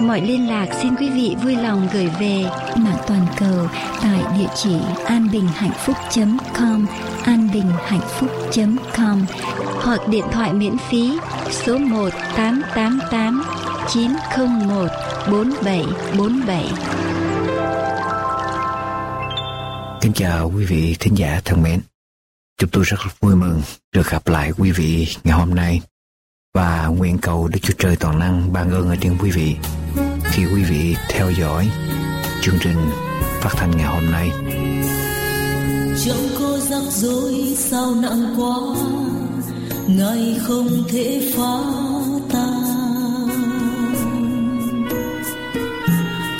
mọi liên lạc xin quý vị vui lòng gửi về mạng toàn cầu tại địa chỉ anbinhhạnhphúc.com anbinhhạnhphúc.com hoặc điện thoại miễn phí số 1 888 901 4747. Kính chào quý vị thính giả thân mến. Chúng tôi rất vui mừng được gặp lại quý vị ngày hôm nay và nguyện cầu Đức Chúa Trời toàn năng ban ơn ở trên quý vị khi quý vị theo dõi chương trình phát thanh ngày hôm nay. Trong cô rắc rối sao nặng quá, ngày không thể phá tan.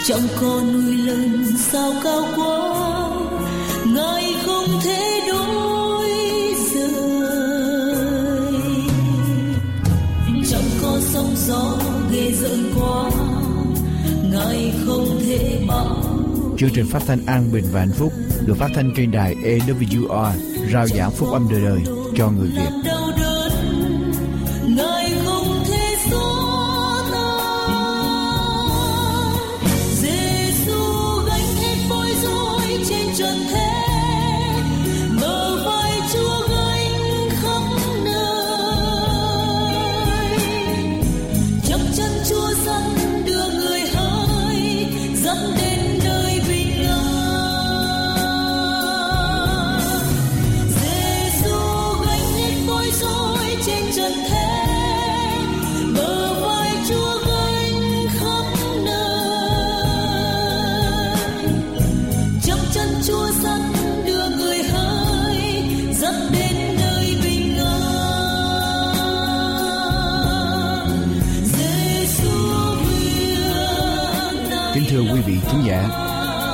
Trong cô núi lớn sao cao quá, Chương trình phát thanh an bình và hạnh phúc được phát thanh trên đài AWR rao giảng phúc âm đời đời cho người Việt. Giả,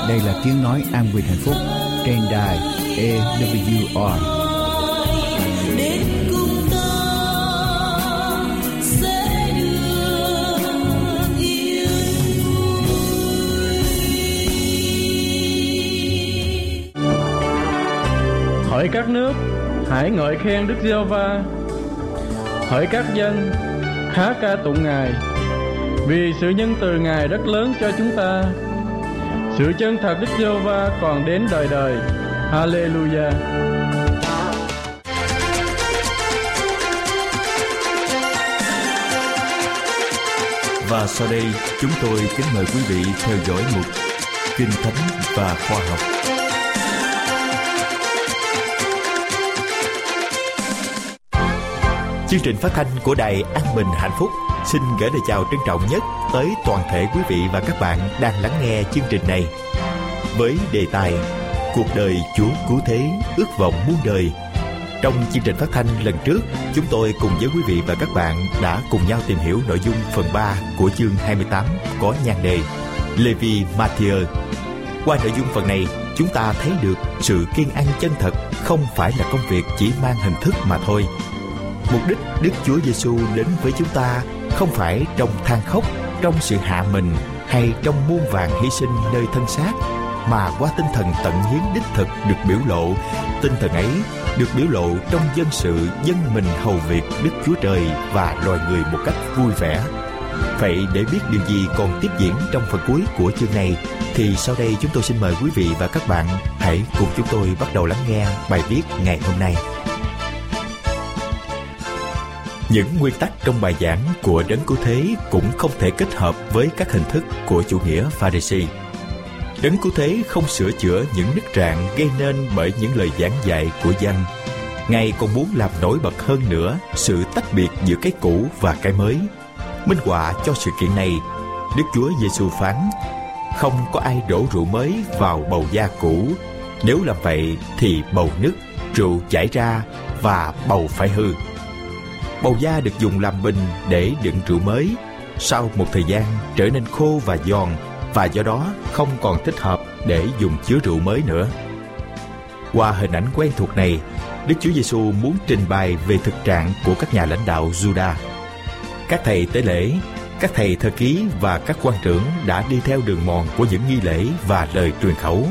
đây là tiếng nói an bình hạnh phúc trên đài AWR. đến cùng ta sẽ được yên vui Hỡi các nước, hãy ngợi khen Đức giê va Hỡi các dân, khá ca tụng Ngài. Vì sự nhân từ Ngài rất lớn cho chúng ta. Sự chân thật Đức giê va còn đến đời đời. Hallelujah. Và sau đây, chúng tôi kính mời quý vị theo dõi mục Kinh Thánh và Khoa học. Chương trình phát thanh của Đài An Bình Hạnh Phúc xin gửi lời chào trân trọng nhất tới toàn thể quý vị và các bạn đang lắng nghe chương trình này. Với đề tài Cuộc đời Chúa Cứu Thế ước vọng muôn đời trong chương trình phát thanh lần trước, chúng tôi cùng với quý vị và các bạn đã cùng nhau tìm hiểu nội dung phần 3 của chương 28 có nhan đề Levi Mathieu. Qua nội dung phần này, chúng ta thấy được sự kiên ăn chân thật không phải là công việc chỉ mang hình thức mà thôi. Mục đích Đức Chúa Giêsu đến với chúng ta không phải trong than khóc, trong sự hạ mình hay trong muôn vàng hy sinh nơi thân xác mà qua tinh thần tận hiến đích thực được biểu lộ. Tinh thần ấy được biểu lộ trong dân sự dân mình hầu việc đức chúa trời và loài người một cách vui vẻ. Vậy để biết điều gì còn tiếp diễn trong phần cuối của chương này thì sau đây chúng tôi xin mời quý vị và các bạn hãy cùng chúng tôi bắt đầu lắng nghe bài viết ngày hôm nay những nguyên tắc trong bài giảng của đấng cứu thế cũng không thể kết hợp với các hình thức của chủ nghĩa pharisee Đấng cứu thế không sửa chữa những nứt rạn gây nên bởi những lời giảng dạy của dân. Ngài còn muốn làm nổi bật hơn nữa sự tách biệt giữa cái cũ và cái mới. Minh họa cho sự kiện này, Đức Chúa Giêsu phán: Không có ai đổ rượu mới vào bầu da cũ. Nếu làm vậy thì bầu nứt, rượu chảy ra và bầu phải hư. Bầu da được dùng làm bình để đựng rượu mới. sau một thời gian trở nên khô và giòn và do đó không còn thích hợp để dùng chứa rượu mới nữa. Qua hình ảnh quen thuộc này, Đức Chúa Giêsu muốn trình bày về thực trạng của các nhà lãnh đạo Juda. Các thầy tế lễ, các thầy thơ ký và các quan trưởng đã đi theo đường mòn của những nghi lễ và lời truyền khẩu.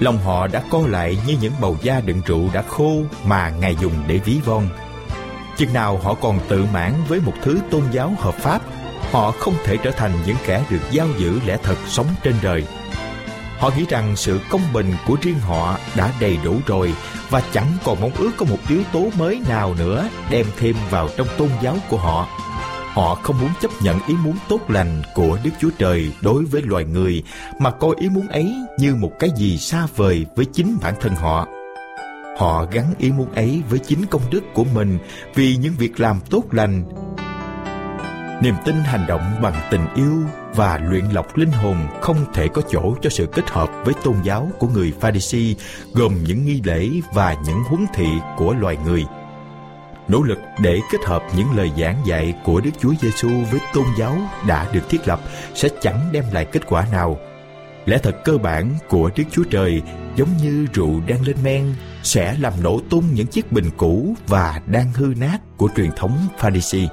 Lòng họ đã co lại như những bầu da đựng rượu đã khô mà Ngài dùng để ví von. Chừng nào họ còn tự mãn với một thứ tôn giáo hợp pháp, họ không thể trở thành những kẻ được giao giữ lẽ thật sống trên đời. Họ nghĩ rằng sự công bình của riêng họ đã đầy đủ rồi và chẳng còn mong ước có một yếu tố mới nào nữa đem thêm vào trong tôn giáo của họ. Họ không muốn chấp nhận ý muốn tốt lành của Đức Chúa Trời đối với loài người mà coi ý muốn ấy như một cái gì xa vời với chính bản thân họ. Họ gắn ý muốn ấy với chính công đức của mình vì những việc làm tốt lành. Niềm tin hành động bằng tình yêu và luyện lọc linh hồn không thể có chỗ cho sự kết hợp với tôn giáo của người Pharisee gồm những nghi lễ và những huấn thị của loài người. Nỗ lực để kết hợp những lời giảng dạy của Đức Chúa Giêsu với tôn giáo đã được thiết lập sẽ chẳng đem lại kết quả nào. Lẽ thật cơ bản của Đức Chúa Trời giống như rượu đang lên men sẽ làm nổ tung những chiếc bình cũ và đang hư nát của truyền thống Pharisee.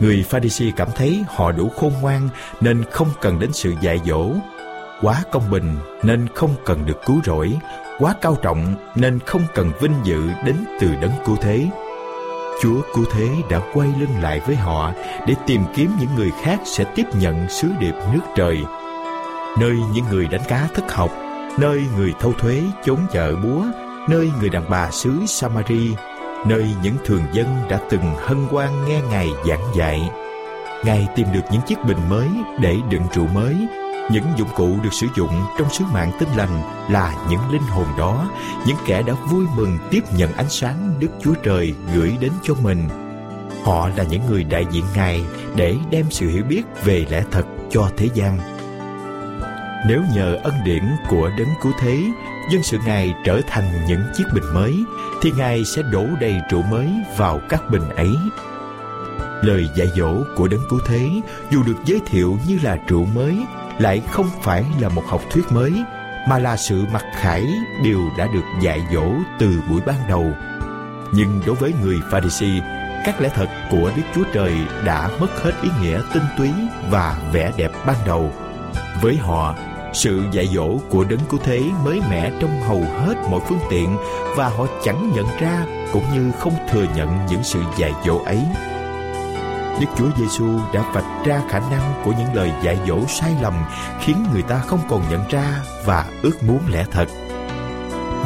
Người Pharisee cảm thấy họ đủ khôn ngoan nên không cần đến sự dạy dỗ, quá công bình nên không cần được cứu rỗi, quá cao trọng nên không cần vinh dự đến từ đấng cứu thế. Chúa cứu thế đã quay lưng lại với họ để tìm kiếm những người khác sẽ tiếp nhận sứ điệp nước trời. Nơi những người đánh cá thất học, nơi người thâu thuế chống chợ búa, nơi người đàn bà xứ Samari nơi những thường dân đã từng hân hoan nghe Ngài giảng dạy. Ngài tìm được những chiếc bình mới để đựng rượu mới. Những dụng cụ được sử dụng trong sứ mạng tinh lành là những linh hồn đó, những kẻ đã vui mừng tiếp nhận ánh sáng Đức Chúa Trời gửi đến cho mình. Họ là những người đại diện Ngài để đem sự hiểu biết về lẽ thật cho thế gian. Nếu nhờ ân điển của đấng cứu thế dân sự Ngài trở thành những chiếc bình mới, thì Ngài sẽ đổ đầy rượu mới vào các bình ấy. Lời dạy dỗ của Đấng Cứu Thế dù được giới thiệu như là rượu mới, lại không phải là một học thuyết mới, mà là sự mặc khải đều đã được dạy dỗ từ buổi ban đầu. Nhưng đối với người Pharisee, các lẽ thật của Đức Chúa Trời đã mất hết ý nghĩa tinh túy và vẻ đẹp ban đầu. Với họ, sự dạy dỗ của đấng cứu thế mới mẻ trong hầu hết mọi phương tiện và họ chẳng nhận ra cũng như không thừa nhận những sự dạy dỗ ấy. Đức Chúa Giêsu đã vạch ra khả năng của những lời dạy dỗ sai lầm khiến người ta không còn nhận ra và ước muốn lẽ thật.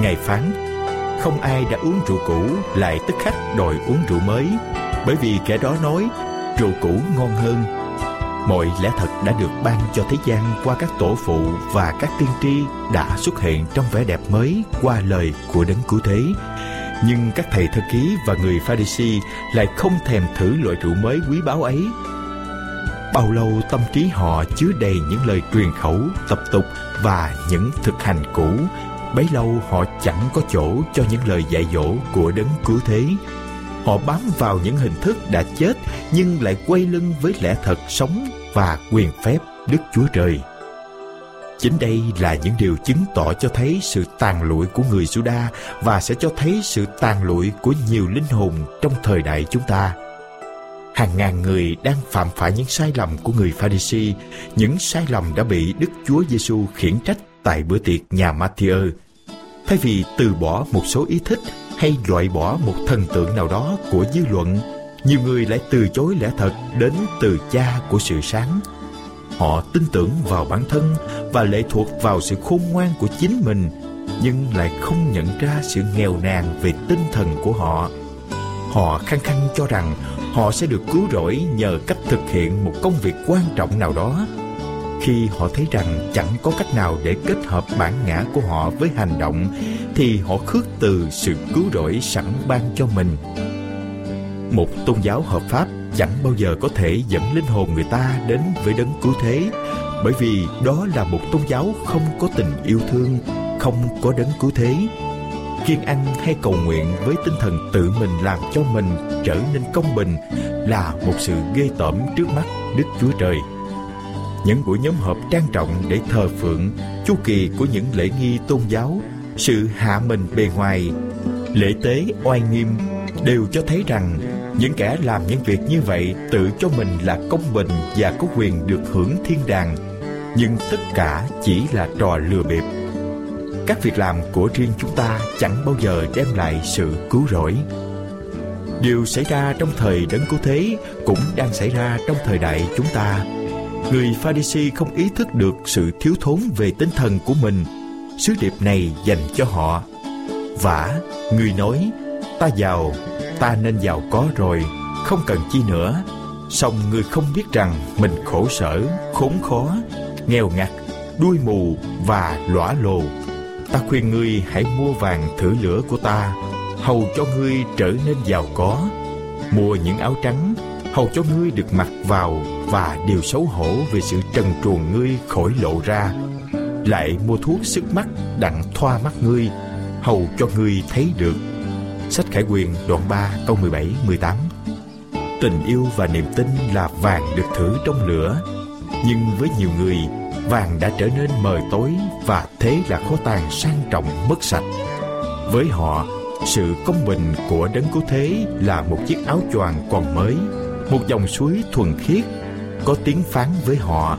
Ngài phán, không ai đã uống rượu cũ lại tức khắc đòi uống rượu mới, bởi vì kẻ đó nói rượu cũ ngon hơn mọi lẽ thật đã được ban cho thế gian qua các tổ phụ và các tiên tri đã xuất hiện trong vẻ đẹp mới qua lời của đấng cứu thế. Nhưng các thầy thư ký và người pharisee lại không thèm thử loại rượu mới quý báu ấy. Bao lâu tâm trí họ chứa đầy những lời truyền khẩu, tập tục và những thực hành cũ, bấy lâu họ chẳng có chỗ cho những lời dạy dỗ của đấng cứu thế họ bám vào những hình thức đã chết nhưng lại quay lưng với lẽ thật sống và quyền phép Đức Chúa Trời. Chính đây là những điều chứng tỏ cho thấy sự tàn lụi của người Juda và sẽ cho thấy sự tàn lụi của nhiều linh hồn trong thời đại chúng ta. Hàng ngàn người đang phạm phải những sai lầm của người Pharisee, những sai lầm đã bị Đức Chúa Giêsu khiển trách tại bữa tiệc nhà Matthew. Thay vì từ bỏ một số ý thích hay loại bỏ một thần tượng nào đó của dư luận, nhiều người lại từ chối lẽ thật đến từ cha của sự sáng. Họ tin tưởng vào bản thân và lệ thuộc vào sự khôn ngoan của chính mình, nhưng lại không nhận ra sự nghèo nàn về tinh thần của họ. Họ khăng khăng cho rằng họ sẽ được cứu rỗi nhờ cách thực hiện một công việc quan trọng nào đó khi họ thấy rằng chẳng có cách nào để kết hợp bản ngã của họ với hành động, thì họ khước từ sự cứu rỗi sẵn ban cho mình một tôn giáo hợp pháp chẳng bao giờ có thể dẫn linh hồn người ta đến với đấng cứu thế, bởi vì đó là một tôn giáo không có tình yêu thương, không có đấng cứu thế kiên ăn hay cầu nguyện với tinh thần tự mình làm cho mình trở nên công bình là một sự ghê tởm trước mắt Đức Chúa Trời. Những buổi nhóm họp trang trọng để thờ phượng, chu kỳ của những lễ nghi tôn giáo, sự hạ mình bề ngoài, lễ tế oai nghiêm đều cho thấy rằng những kẻ làm những việc như vậy tự cho mình là công bình và có quyền được hưởng thiên đàng. Nhưng tất cả chỉ là trò lừa bịp. Các việc làm của riêng chúng ta chẳng bao giờ đem lại sự cứu rỗi. Điều xảy ra trong thời đấng cứu thế cũng đang xảy ra trong thời đại chúng ta người pharisee không ý thức được sự thiếu thốn về tinh thần của mình, sứ điệp này dành cho họ. Vả người nói, ta giàu, ta nên giàu có rồi, không cần chi nữa. Song người không biết rằng mình khổ sở, khốn khó, nghèo ngặt, đuôi mù và lõa lồ. Ta khuyên ngươi hãy mua vàng thử lửa của ta, hầu cho ngươi trở nên giàu có. Mua những áo trắng, hầu cho ngươi được mặc vào và điều xấu hổ về sự trần truồng ngươi khỏi lộ ra. Lại mua thuốc sức mắt đặng thoa mắt ngươi, hầu cho ngươi thấy được. Sách khải quyền, đoạn 3 câu 17 18 tình yêu và niềm tin là vàng được thử trong lửa, nhưng với nhiều người, vàng đã trở nên mờ tối và thế là khó tàn sang trọng, mất sạch. Với họ, sự công bình của đấng cứu thế là một chiếc áo choàng còn mới, một dòng suối thuần khiết có tiếng phán với họ.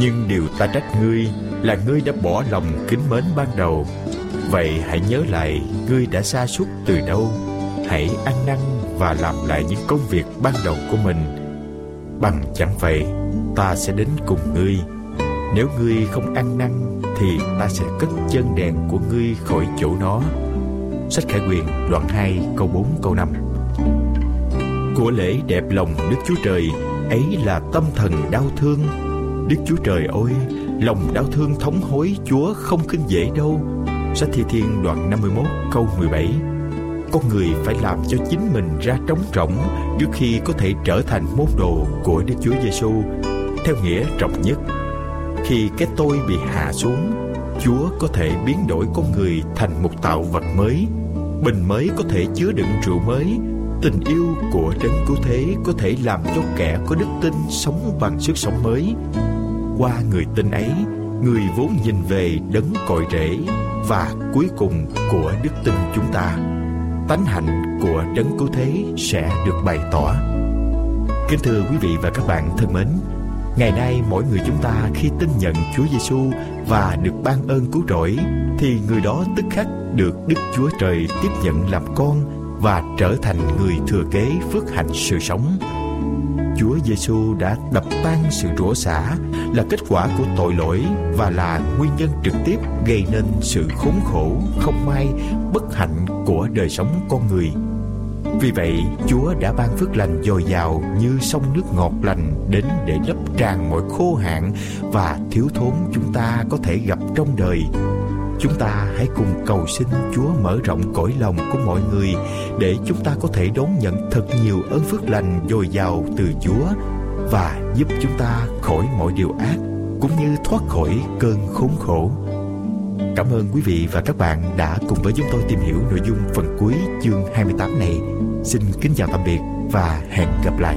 Nhưng điều ta trách ngươi là ngươi đã bỏ lòng kính mến ban đầu. Vậy hãy nhớ lại, ngươi đã xa suốt từ đâu? Hãy ăn năn và làm lại những công việc ban đầu của mình. Bằng chẳng vậy, ta sẽ đến cùng ngươi. Nếu ngươi không ăn năn, thì ta sẽ cất chân đèn của ngươi khỏi chỗ nó. Sách khải quyền, đoạn 2 câu 4 câu 5 của lễ đẹp lòng Đức Chúa Trời ấy là tâm thần đau thương Đức Chúa Trời ơi lòng đau thương thống hối Chúa không khinh dễ đâu sách thi thiên đoạn 51 câu 17 con người phải làm cho chính mình ra trống rỗng trước khi có thể trở thành môn đồ của Đức Chúa Giêsu theo nghĩa rộng nhất. Khi cái tôi bị hạ xuống, Chúa có thể biến đổi con người thành một tạo vật mới. Bình mới có thể chứa đựng rượu mới. Tình yêu của đấng cứu thế có thể làm cho kẻ có đức tin sống bằng sức sống mới. Qua người tin ấy, người vốn nhìn về đấng cội rễ và cuối cùng của đức tin chúng ta tánh hạnh của đấng cứu thế sẽ được bày tỏ kính thưa quý vị và các bạn thân mến ngày nay mỗi người chúng ta khi tin nhận Chúa Giêsu và được ban ơn cứu rỗi thì người đó tức khắc được Đức Chúa Trời tiếp nhận làm con và trở thành người thừa kế phước hạnh sự sống. Chúa Giêsu đã đập tan sự rủa xả là kết quả của tội lỗi và là nguyên nhân trực tiếp gây nên sự khốn khổ, không may, bất hạnh của đời sống con người. Vì vậy, Chúa đã ban phước lành dồi dào như sông nước ngọt lành đến để lấp tràn mọi khô hạn và thiếu thốn chúng ta có thể gặp trong đời. Chúng ta hãy cùng cầu xin Chúa mở rộng cõi lòng của mọi người để chúng ta có thể đón nhận thật nhiều ơn phước lành dồi dào từ Chúa và giúp chúng ta khỏi mọi điều ác cũng như thoát khỏi cơn khốn khổ. Cảm ơn quý vị và các bạn đã cùng với chúng tôi tìm hiểu nội dung phần cuối chương 28 này. Xin kính chào tạm biệt và hẹn gặp lại.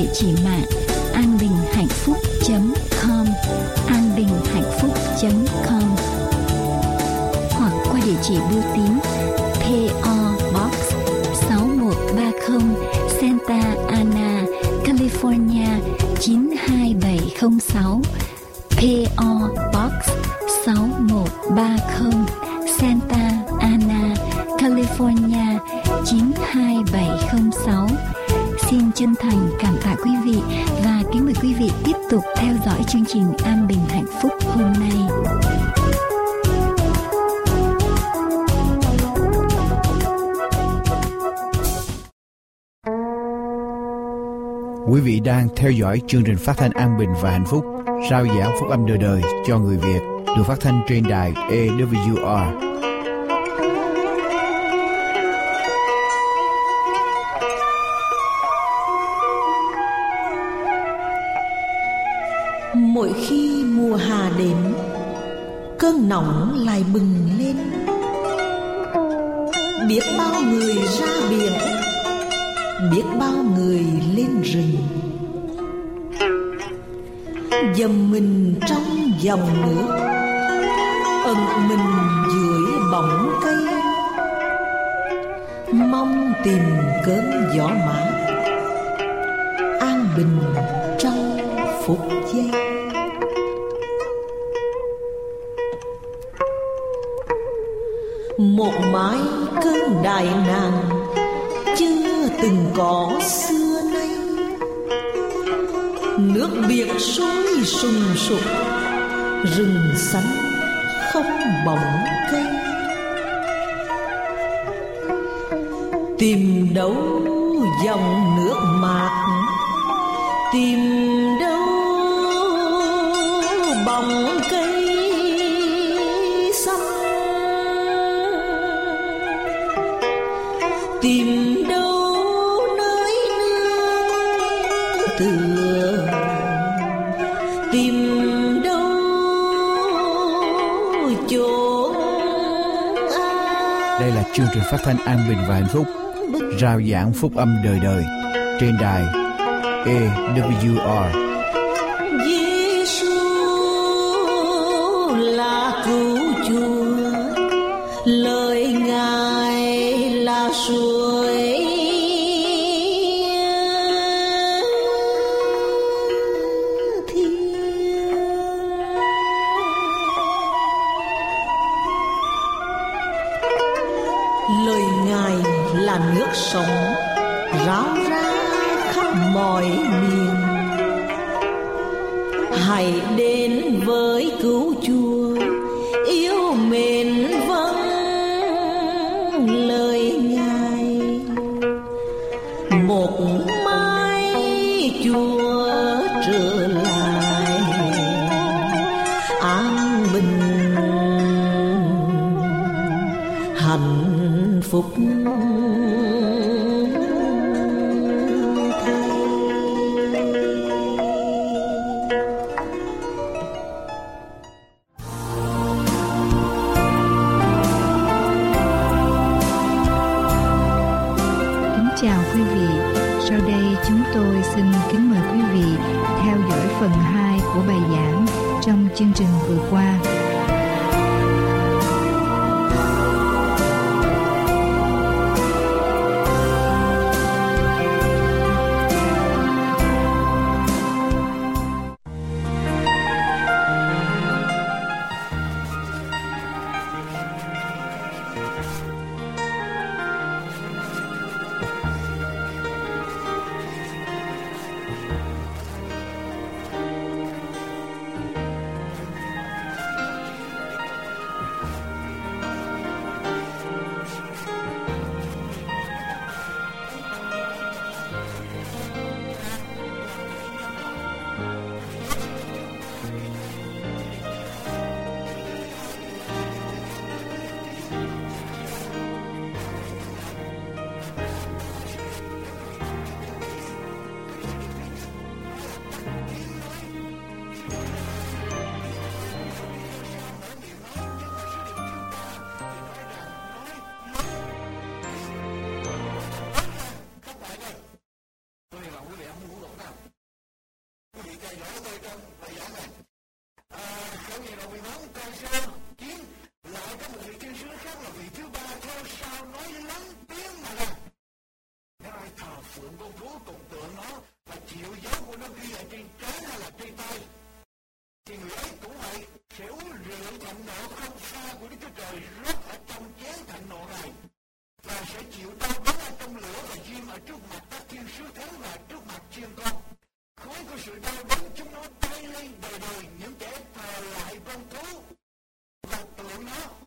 1888 901 4747 hay qua địa chỉ mạng anbinhhạnhphúc.com phúc com. Hoặc qua địa chỉ bưu tín PO Box 6130 Santa Ana, California 92706 PO chương trình An Bình Hạnh Phúc hôm nay. Quý vị đang theo dõi chương trình phát thanh an bình và hạnh phúc, rao giảng phúc âm đời đời cho người Việt, được phát thanh trên đài EWR nóng lại bừng lên. Biết bao người ra biển, biết bao người lên rừng. Dầm mình trong dòng nước, ẩn mình dưới bóng cây. Mong tìm cơn gió mát, an bình trong phút giây. Một mái cơn đại nàng chưa từng có xưa nay. Nước biển sôi sùng sục, rừng xanh không bóng cây. Tìm đâu dòng nước mạc tìm phát thanh an bình và hạnh phúc, rao giảng phúc âm đời đời. Trên đài EWR hạnh đứa khác là vị thứ ba theo sao nói lớn tiếng mà rằng nếu ai thờ phượng con thú cùng tượng nó và chịu dấu của nó ghi ở trên trán hay là trên tay thì người ấy cũng vậy sẽ uống rượu thịnh nộ không xa của đức chúa trời rất ở trong chén thạnh nộ này và sẽ chịu đau đớn ở trong lửa và diêm ở trước mặt các thiên sứ thánh và trước mặt chiên con khối của sự đau đớn chúng nó bay lên đời đời những kẻ thờ lại con thú và tượng nó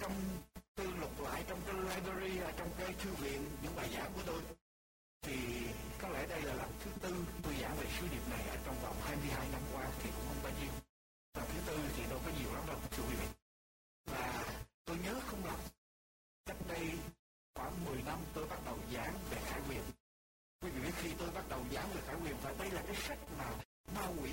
trong tư lục lại, trong cái library trong cái thư viện, những bài giảng của tôi. Thì có lẽ đây là lần thứ tư tôi giảng về sứ điệp này ở trong vòng 22 năm qua, thì cũng không bao nhiêu. Lần thứ tư thì đâu có nhiều lắm đâu, thưa quý vị. Và tôi nhớ không lầm, cách đây khoảng 10 năm tôi bắt đầu giảng về khải quyền. Quý vị biết khi tôi bắt đầu giảng về khải quyền và đây là cái sách mà ma quỷ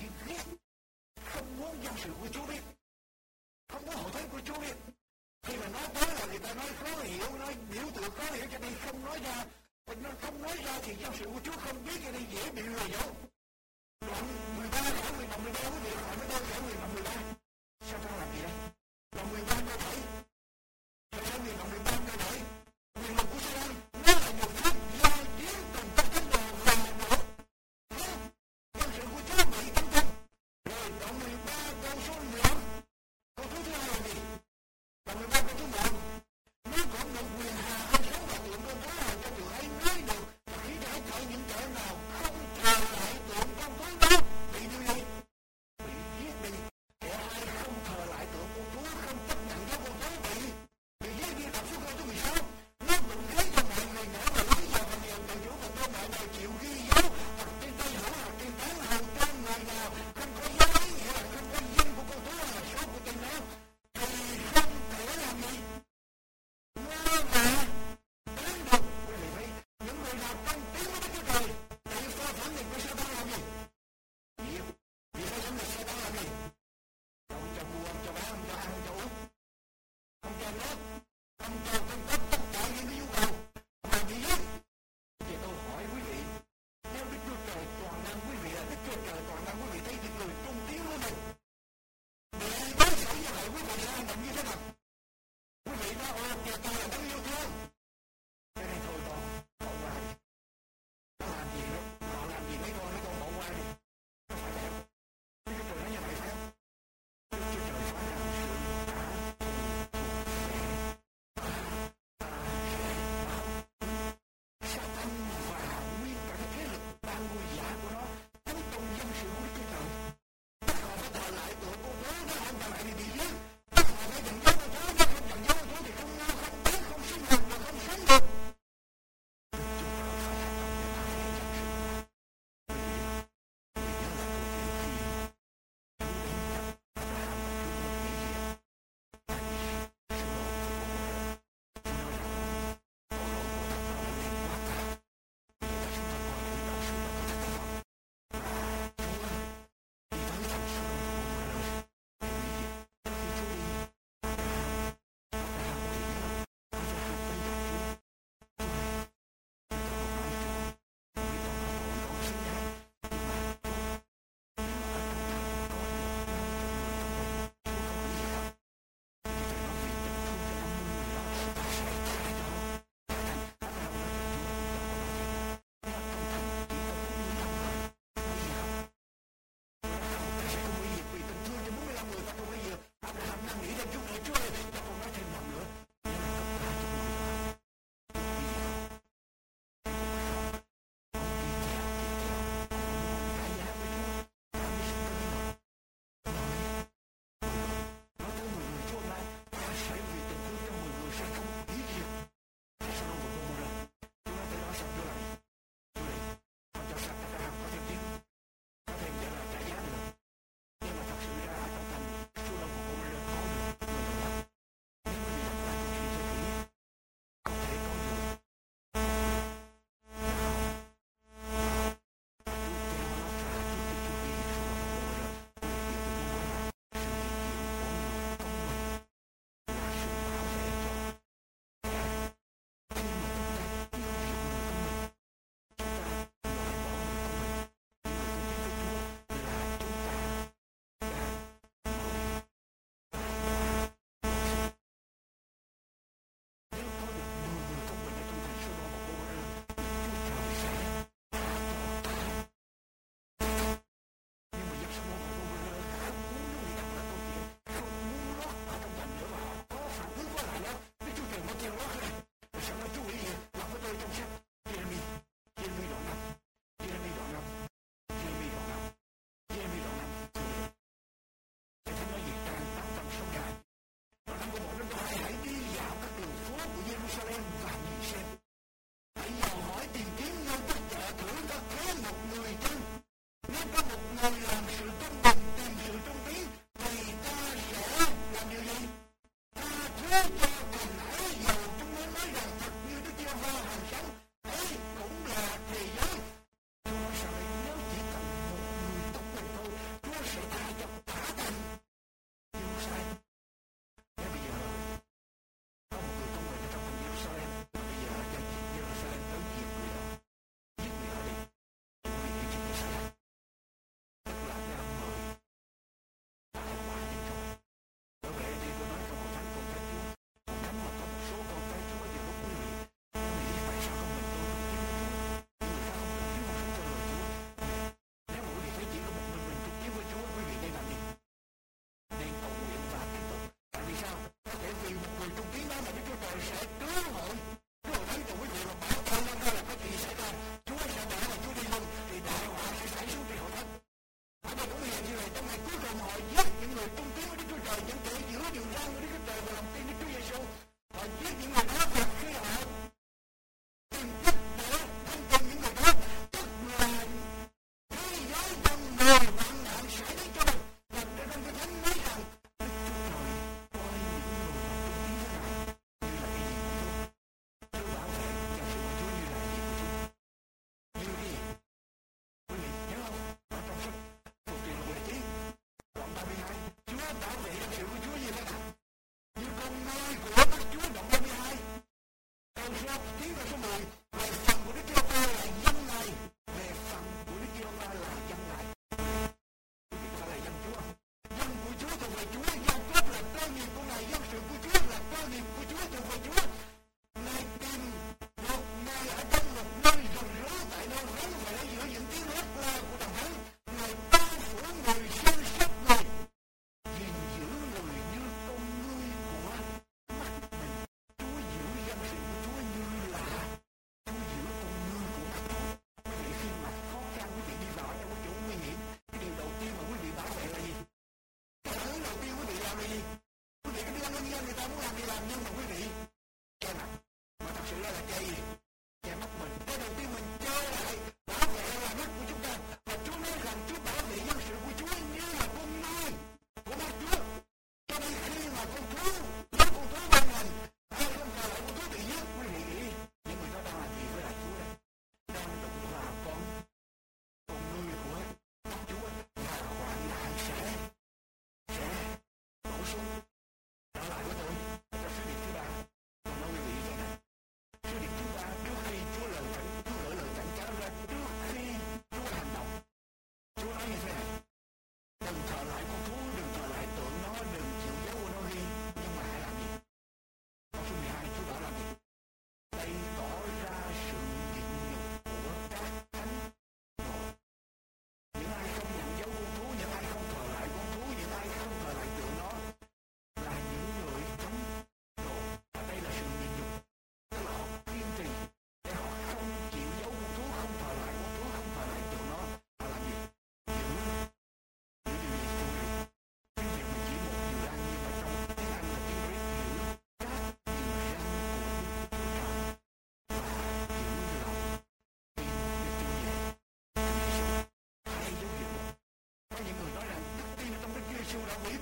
khi mà nói tới là người ta nói khó hiểu, nói biểu tượng khó hiểu cho nên không nói ra. Nó không nói ra thì trong sự của Chúa không biết cho nên dễ bị lừa dối. Đoạn 13 đoạn 13 13 quý vị đoạn 13 đoạn 13 13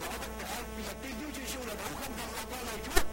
Hãy subscribe cho kênh Ghiền Mì Gõ Để không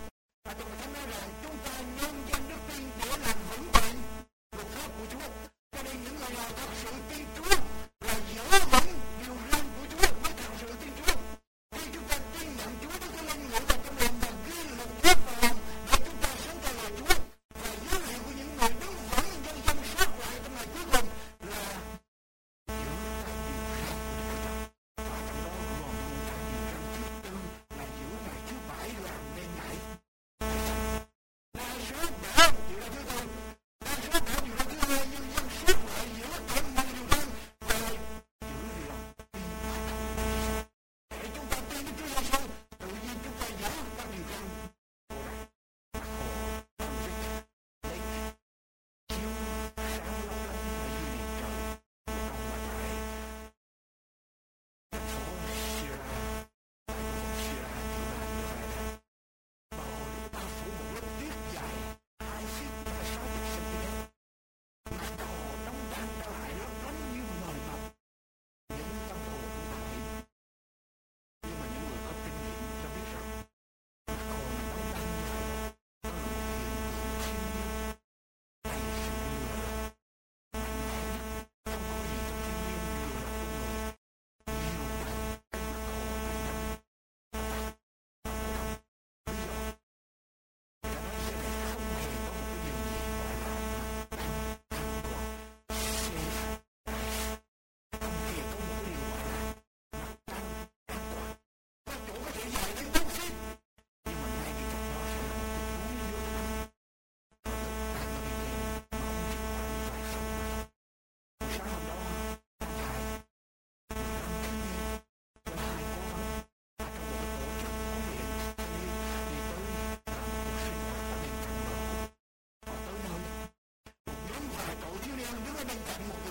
bỏ lỡ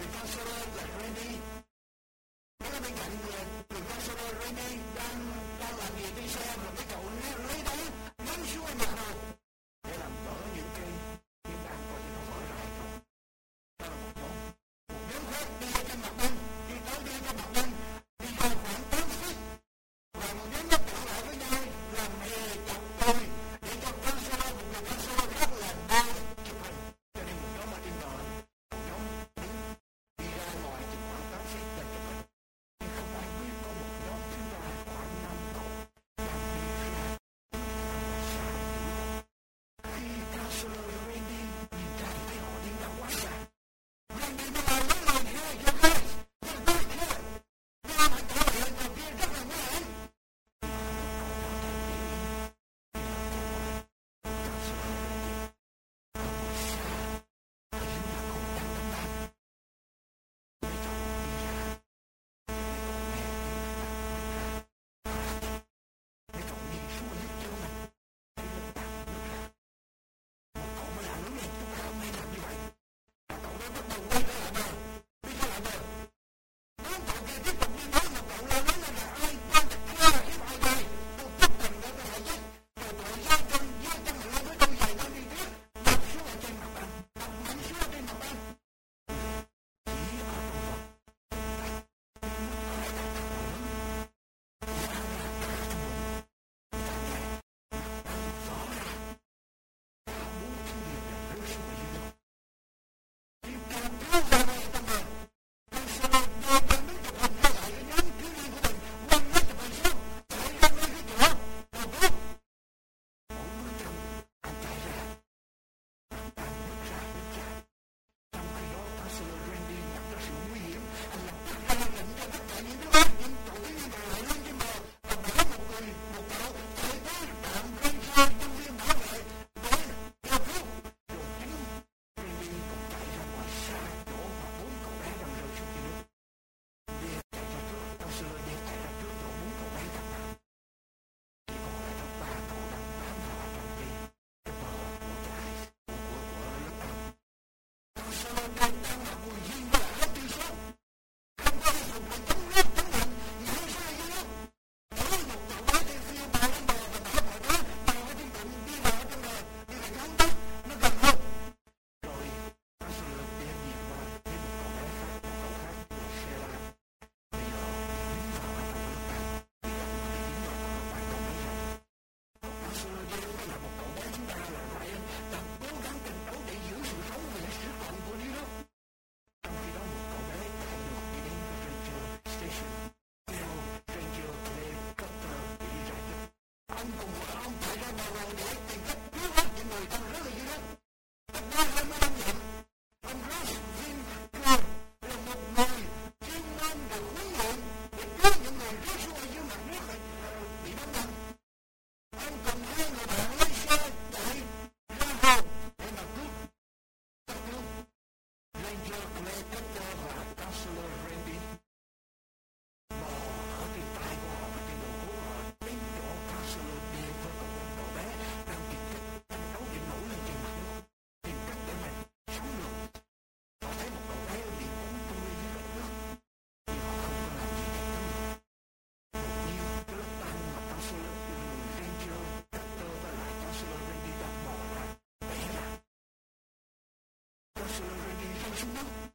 Thank you.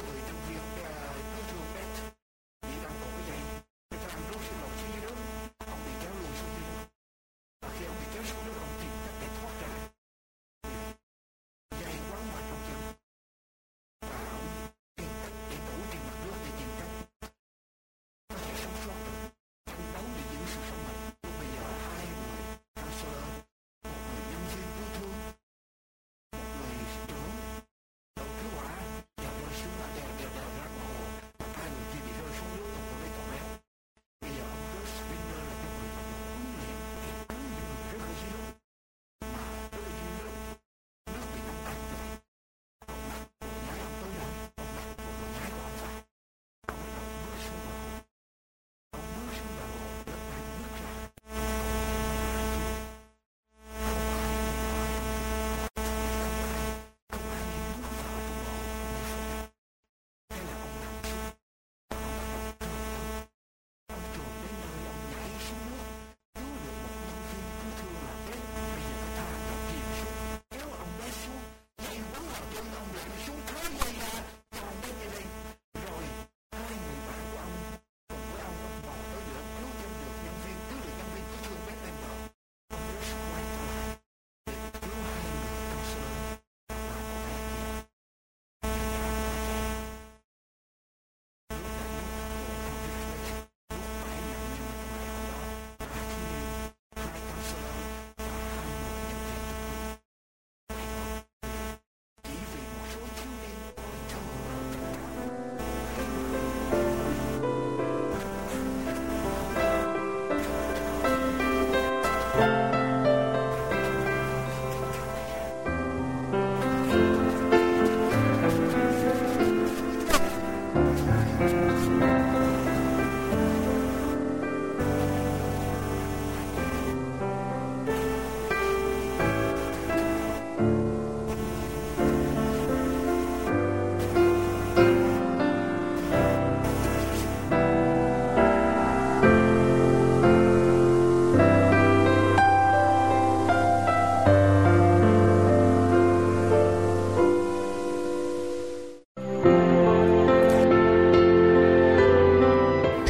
incredibly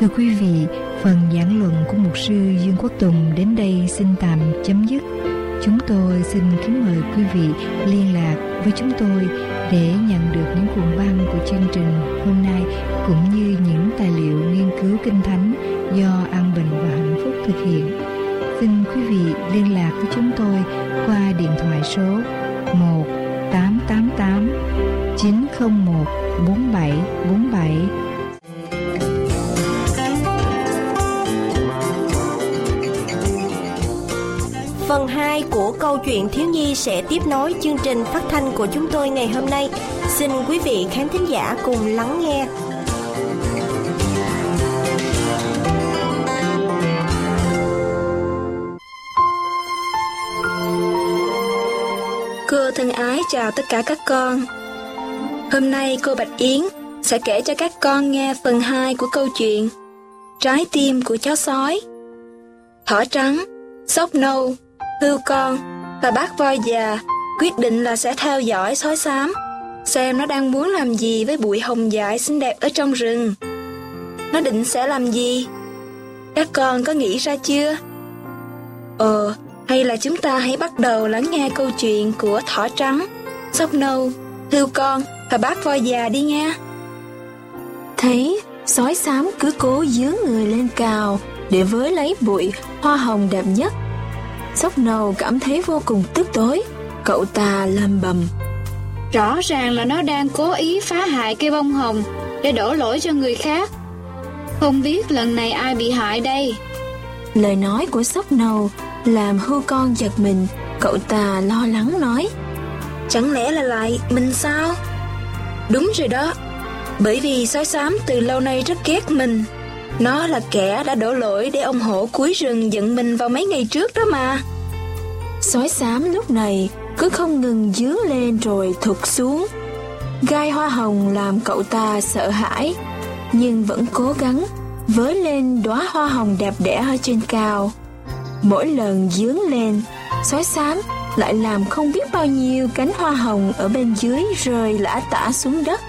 Thưa quý vị, phần giảng luận của Mục sư Dương Quốc Tùng đến đây xin tạm chấm dứt. Chúng tôi xin kính mời quý vị liên lạc với chúng tôi để nhận được những cuộn băng của chương trình hôm nay cũng như những tài liệu nghiên cứu kinh thánh do An Bình và Hạnh Phúc thực hiện. Xin quý vị liên lạc với chúng tôi qua điện thoại số 1 888 901 4747 chuyện thiếu nhi sẽ tiếp nối chương trình phát thanh của chúng tôi ngày hôm nay. Xin quý vị khán thính giả cùng lắng nghe. Cô thân ái chào tất cả các con. Hôm nay cô Bạch Yến sẽ kể cho các con nghe phần 2 của câu chuyện Trái tim của chó sói. Thỏ trắng, sóc nâu, hưu con và bác voi già quyết định là sẽ theo dõi sói xám, xem nó đang muốn làm gì với bụi hồng dại xinh đẹp ở trong rừng. Nó định sẽ làm gì? Các con có nghĩ ra chưa? Ờ, hay là chúng ta hãy bắt đầu lắng nghe câu chuyện của thỏ trắng, sóc nâu, hươu con và bác voi già đi nha. Thấy sói xám cứ cố dướng người lên cao để với lấy bụi hoa hồng đẹp nhất. Sóc nâu cảm thấy vô cùng tức tối, cậu ta lầm bầm. Rõ ràng là nó đang cố ý phá hại cây bông hồng để đổ lỗi cho người khác. Không biết lần này ai bị hại đây. Lời nói của sóc nâu làm hưu con giật mình, cậu ta lo lắng nói. Chẳng lẽ là lại mình sao? Đúng rồi đó, bởi vì sói xám từ lâu nay rất ghét mình. Nó là kẻ đã đổ lỗi để ông hổ cuối rừng giận mình vào mấy ngày trước đó mà. Sói xám lúc này cứ không ngừng dướng lên rồi thụt xuống. Gai hoa hồng làm cậu ta sợ hãi, nhưng vẫn cố gắng với lên đóa hoa hồng đẹp đẽ ở trên cao. Mỗi lần dướng lên, sói xám lại làm không biết bao nhiêu cánh hoa hồng ở bên dưới rơi lã tả xuống đất.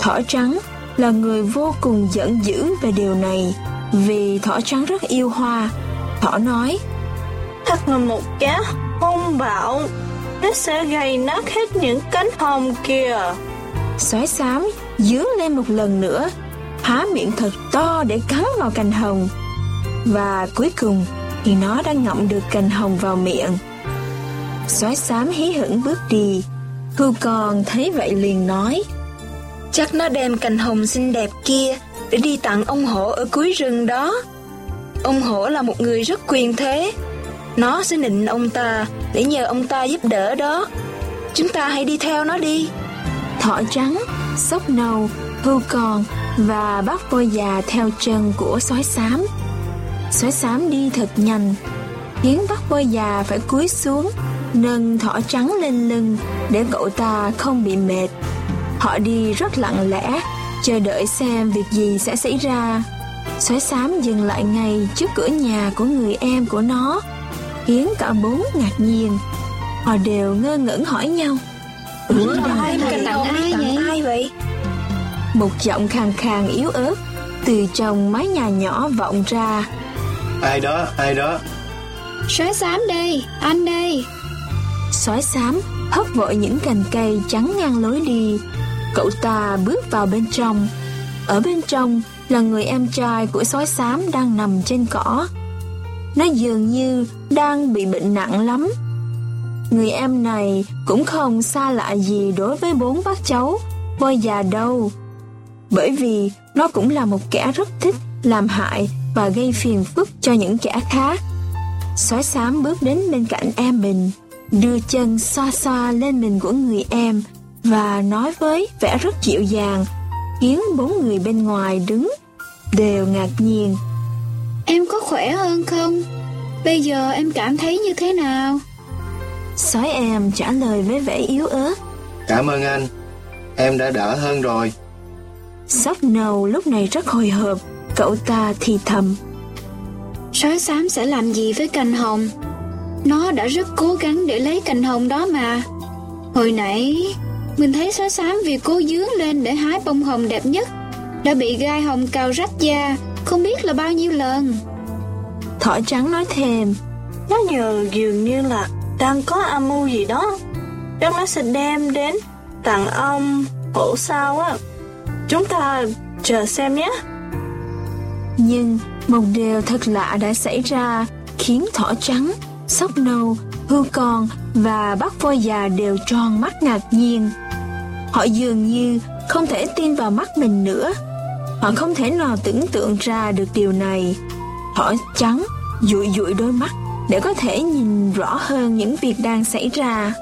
Thỏ trắng là người vô cùng giận dữ về điều này, vì thỏ trắng rất yêu hoa. Thỏ nói, Thật là một cá hung bạo, nó sẽ gây nát hết những cánh hồng kìa. Sói xám dướng lên một lần nữa, há miệng thật to để cắn vào cành hồng. Và cuối cùng thì nó đã ngậm được cành hồng vào miệng. Sói xám hí hửng bước đi, Hưu con thấy vậy liền nói, Chắc nó đem cành hồng xinh đẹp kia để đi tặng ông hổ ở cuối rừng đó. Ông hổ là một người rất quyền thế. Nó sẽ nịnh ông ta để nhờ ông ta giúp đỡ đó. Chúng ta hãy đi theo nó đi. Thỏ trắng, sóc nâu, hưu con và bác voi già theo chân của sói xám. Sói xám đi thật nhanh, khiến bác voi già phải cúi xuống, nâng thỏ trắng lên lưng để cậu ta không bị mệt. Họ đi rất lặng lẽ, chờ đợi xem việc gì sẽ xảy ra. Sói xám dừng lại ngay trước cửa nhà của người em của nó, khiến cả bốn ngạc nhiên. Họ đều ngơ ngẩn hỏi nhau. Ủa, ai mà tặng ai, tặng ai vậy? Một giọng khàn khàn yếu ớt từ trong mái nhà nhỏ vọng ra. Ai đó, ai đó? Sói xám đây, anh đây. Sói xám hất vội những cành cây chắn ngang lối đi. Cậu ta bước vào bên trong. Ở bên trong là người em trai của sói xám đang nằm trên cỏ. Nó dường như đang bị bệnh nặng lắm. Người em này cũng không xa lạ gì đối với bốn bác cháu, voi già đâu. Bởi vì nó cũng là một kẻ rất thích làm hại và gây phiền phức cho những kẻ khác. Sói xám bước đến bên cạnh em mình, đưa chân xoa xoa lên mình của người em và nói với vẻ rất dịu dàng, khiến bốn người bên ngoài đứng đều ngạc nhiên. Em có khỏe hơn không? Bây giờ em cảm thấy như thế nào? Sói em trả lời với vẻ yếu ớt. Cảm ơn anh, em đã đỡ hơn rồi. Sóc nâu lúc này rất hồi hộp, cậu ta thì thầm. Sói xám sẽ làm gì với cành hồng? Nó đã rất cố gắng để lấy cành hồng đó mà. Hồi nãy, mình thấy sói xám vì cố dướng lên để hái bông hồng đẹp nhất, đã bị gai hồng cào rách da, không biết là bao nhiêu lần. Thỏ trắng nói thêm, Nó nhờ dường như là đang có âm mưu gì đó. Chắc nó sẽ đem đến tặng ông hổ sao á. Chúng ta chờ xem nhé. Nhưng một điều thật lạ đã xảy ra khiến thỏ trắng, sóc nâu, hươu con và bác voi già đều tròn mắt ngạc nhiên. Họ dường như không thể tin vào mắt mình nữa. Họ không thể nào tưởng tượng ra được điều này. Thỏ trắng dụi dụi đôi mắt để có thể nhìn rõ hơn những việc đang xảy ra.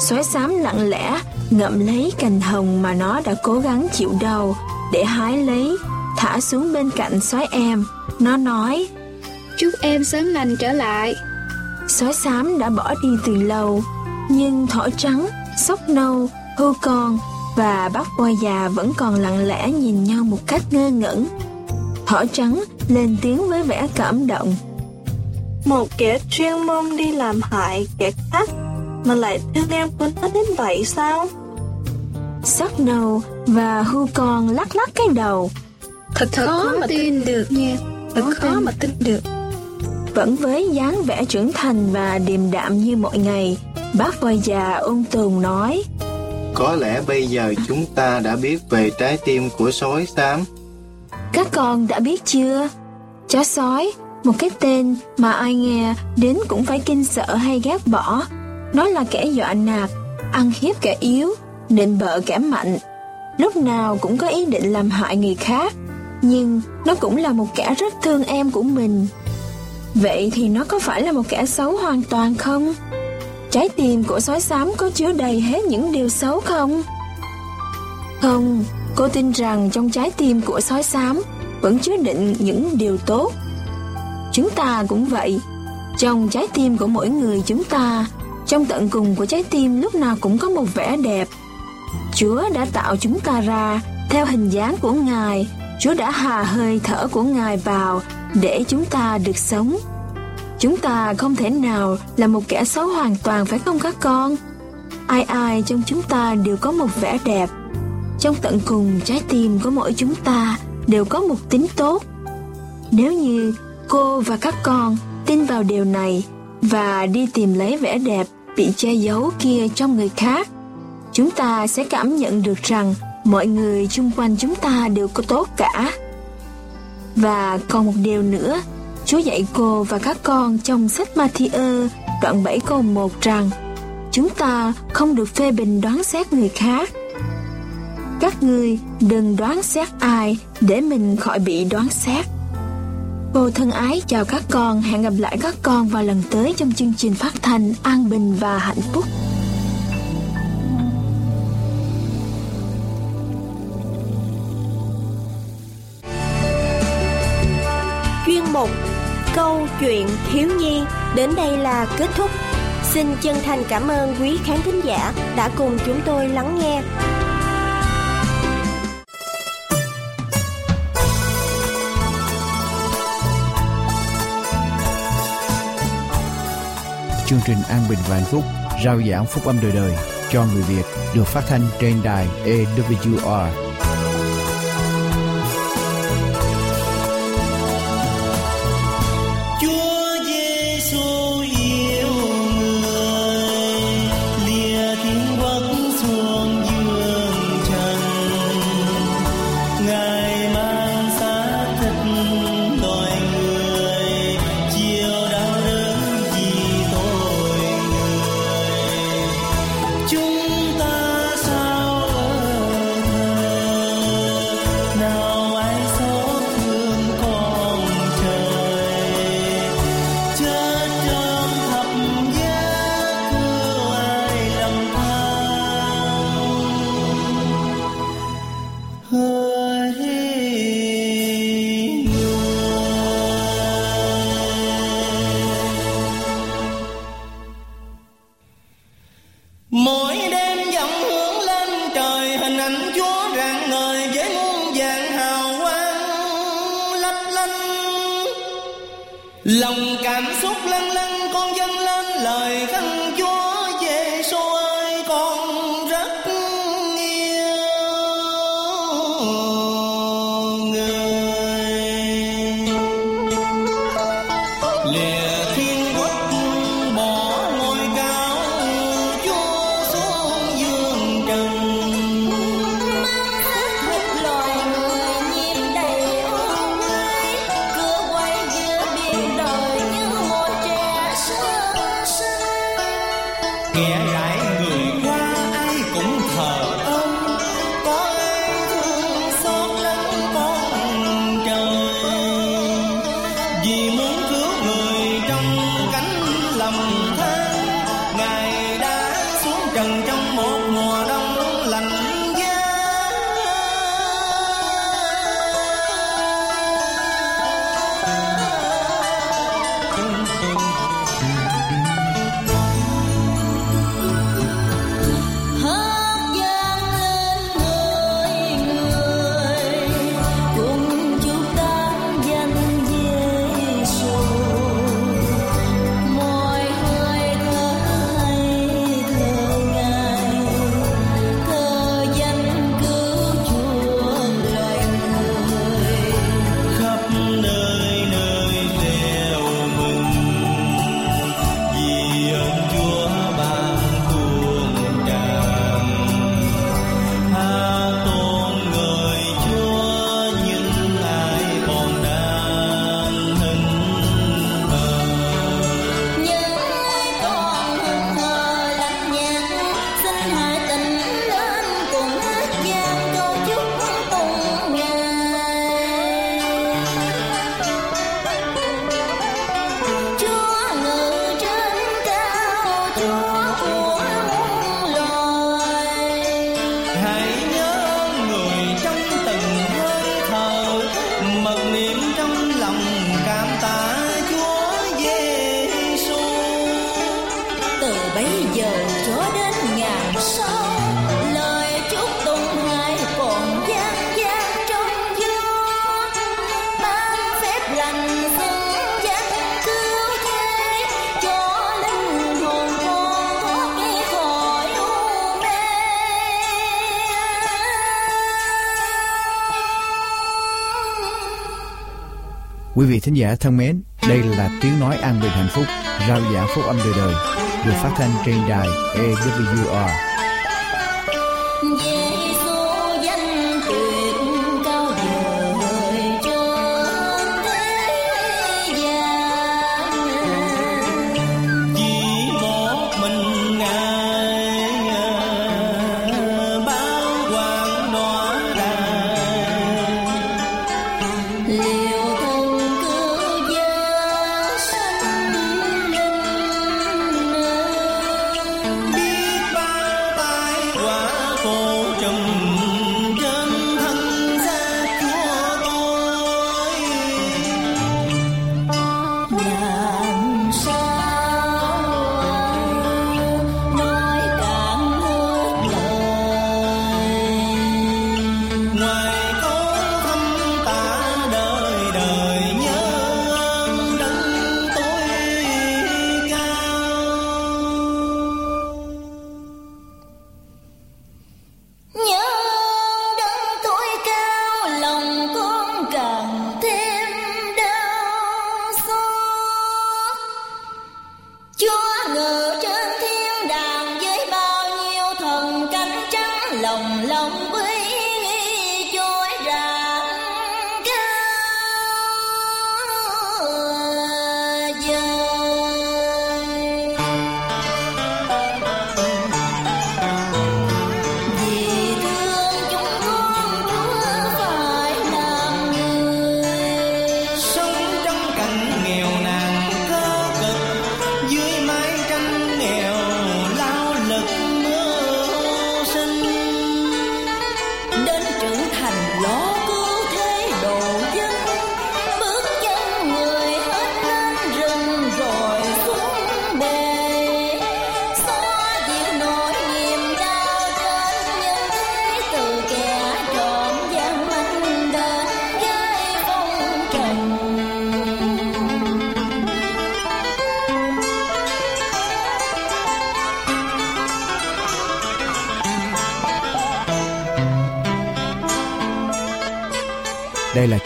Sói xám lặng lẽ ngậm lấy cành hồng mà nó đã cố gắng chịu đau để hái lấy, thả xuống bên cạnh sói em. Nó nói, Chúc em sớm lành trở lại. Sói xám đã bỏ đi từ lâu, nhưng thỏ trắng, sóc nâu, hươu con và bác voi già vẫn còn lặng lẽ nhìn nhau một cách ngơ ngẩn. Thỏ trắng lên tiếng với vẻ cảm động. Một kẻ chuyên môn đi làm hại kẻ khác mà lại thương em của nó đến vậy sao? Sắc nâu và hưu con lắc lắc cái đầu. Thật, Thật khó, khó mà tin, tin được nha. Thật khó, khó mà tin được. Vẫn với dáng vẻ trưởng thành và điềm đạm như mọi ngày, bác voi già ôn tồn nói. Có lẽ bây giờ chúng ta đã biết về trái tim của sói xám. Các con đã biết chưa? Chó sói, một cái tên mà ai nghe đến cũng phải kinh sợ hay ghét bỏ. Nó là kẻ dọa nạt, ăn hiếp kẻ yếu, định bợ kẻ mạnh. Lúc nào cũng có ý định làm hại người khác, nhưng nó cũng là một kẻ rất thương em của mình. Vậy thì nó có phải là một kẻ xấu hoàn toàn không? Trái tim của sói xám có chứa đầy hết những điều xấu không? Không, cô tin rằng trong trái tim của sói xám vẫn chứa đựng những điều tốt. Chúng ta cũng vậy. Trong trái tim của mỗi người chúng ta, trong tận cùng của trái tim lúc nào cũng có một vẻ đẹp. Chúa đã tạo chúng ta ra theo hình dáng của Ngài. Chúa đã hà hơi thở của Ngài vào để chúng ta được sống. Chúng ta không thể nào là một kẻ xấu hoàn toàn phải không các con? Ai ai trong chúng ta đều có một vẻ đẹp. Trong tận cùng trái tim của mỗi chúng ta đều có một tính tốt. Nếu như cô và các con tin vào điều này và đi tìm lấy vẻ đẹp bị che giấu kia trong người khác, chúng ta sẽ cảm nhận được rằng mọi người chung quanh chúng ta đều có tốt cả. Và còn một điều nữa Chúa dạy cô và các con trong sách Matthew đoạn 7 câu 1 rằng chúng ta không được phê bình đoán xét người khác. Các ngươi đừng đoán xét ai để mình khỏi bị đoán xét. Cô thân ái chào các con, hẹn gặp lại các con vào lần tới trong chương trình phát thanh An Bình và Hạnh Phúc. Chuyện thiếu nhi đến đây là kết thúc. Xin chân thành cảm ơn quý khán thính giả đã cùng chúng tôi lắng nghe. Chương trình An Bình và Hạnh Phúc rao giảng phúc âm đời đời cho người Việt được phát thanh trên đài ewr mỗi đêm dặm hướng lên trời, hình ảnh chúa rạng ngời với muôn vàng hào quang lấp lánh lòng cảm xúc lắng. Quý vị thính giả thân mến, đây là tiếng nói an bình hạnh phúc, rao giảng phúc âm đời đời, được phát thanh trên đài EWR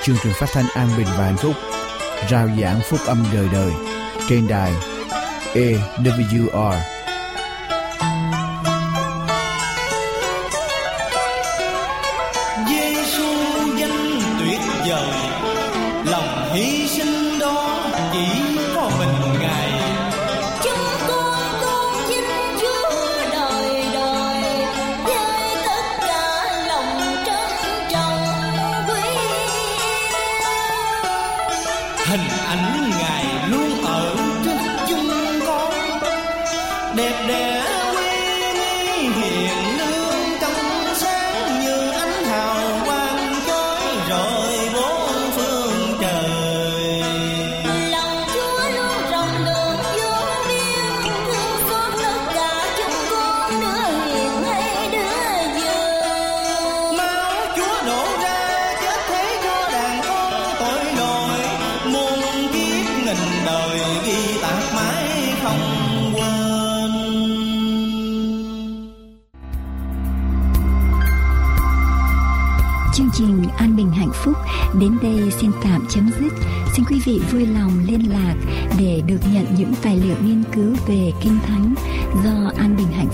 chương trình phát thanh an bình và hạnh phúc, rao giảng phúc âm đời đời trên đài AWR.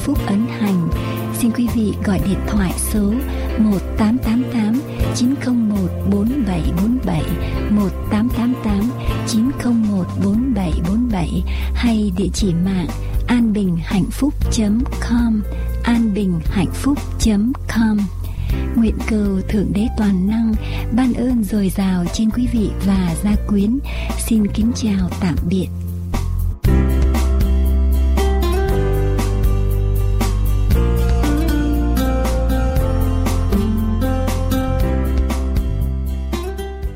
Phúc ấn hành. Xin quý vị gọi điện thoại số 1888 901 4747 1888 901 4747 hay địa chỉ mạng anbinhhạnhphúc.com anbinhhạnhphúc.com Nguyện cầu Thượng Đế Toàn Năng ban ơn dồi dào trên quý vị và gia quyến. Xin kính chào tạm.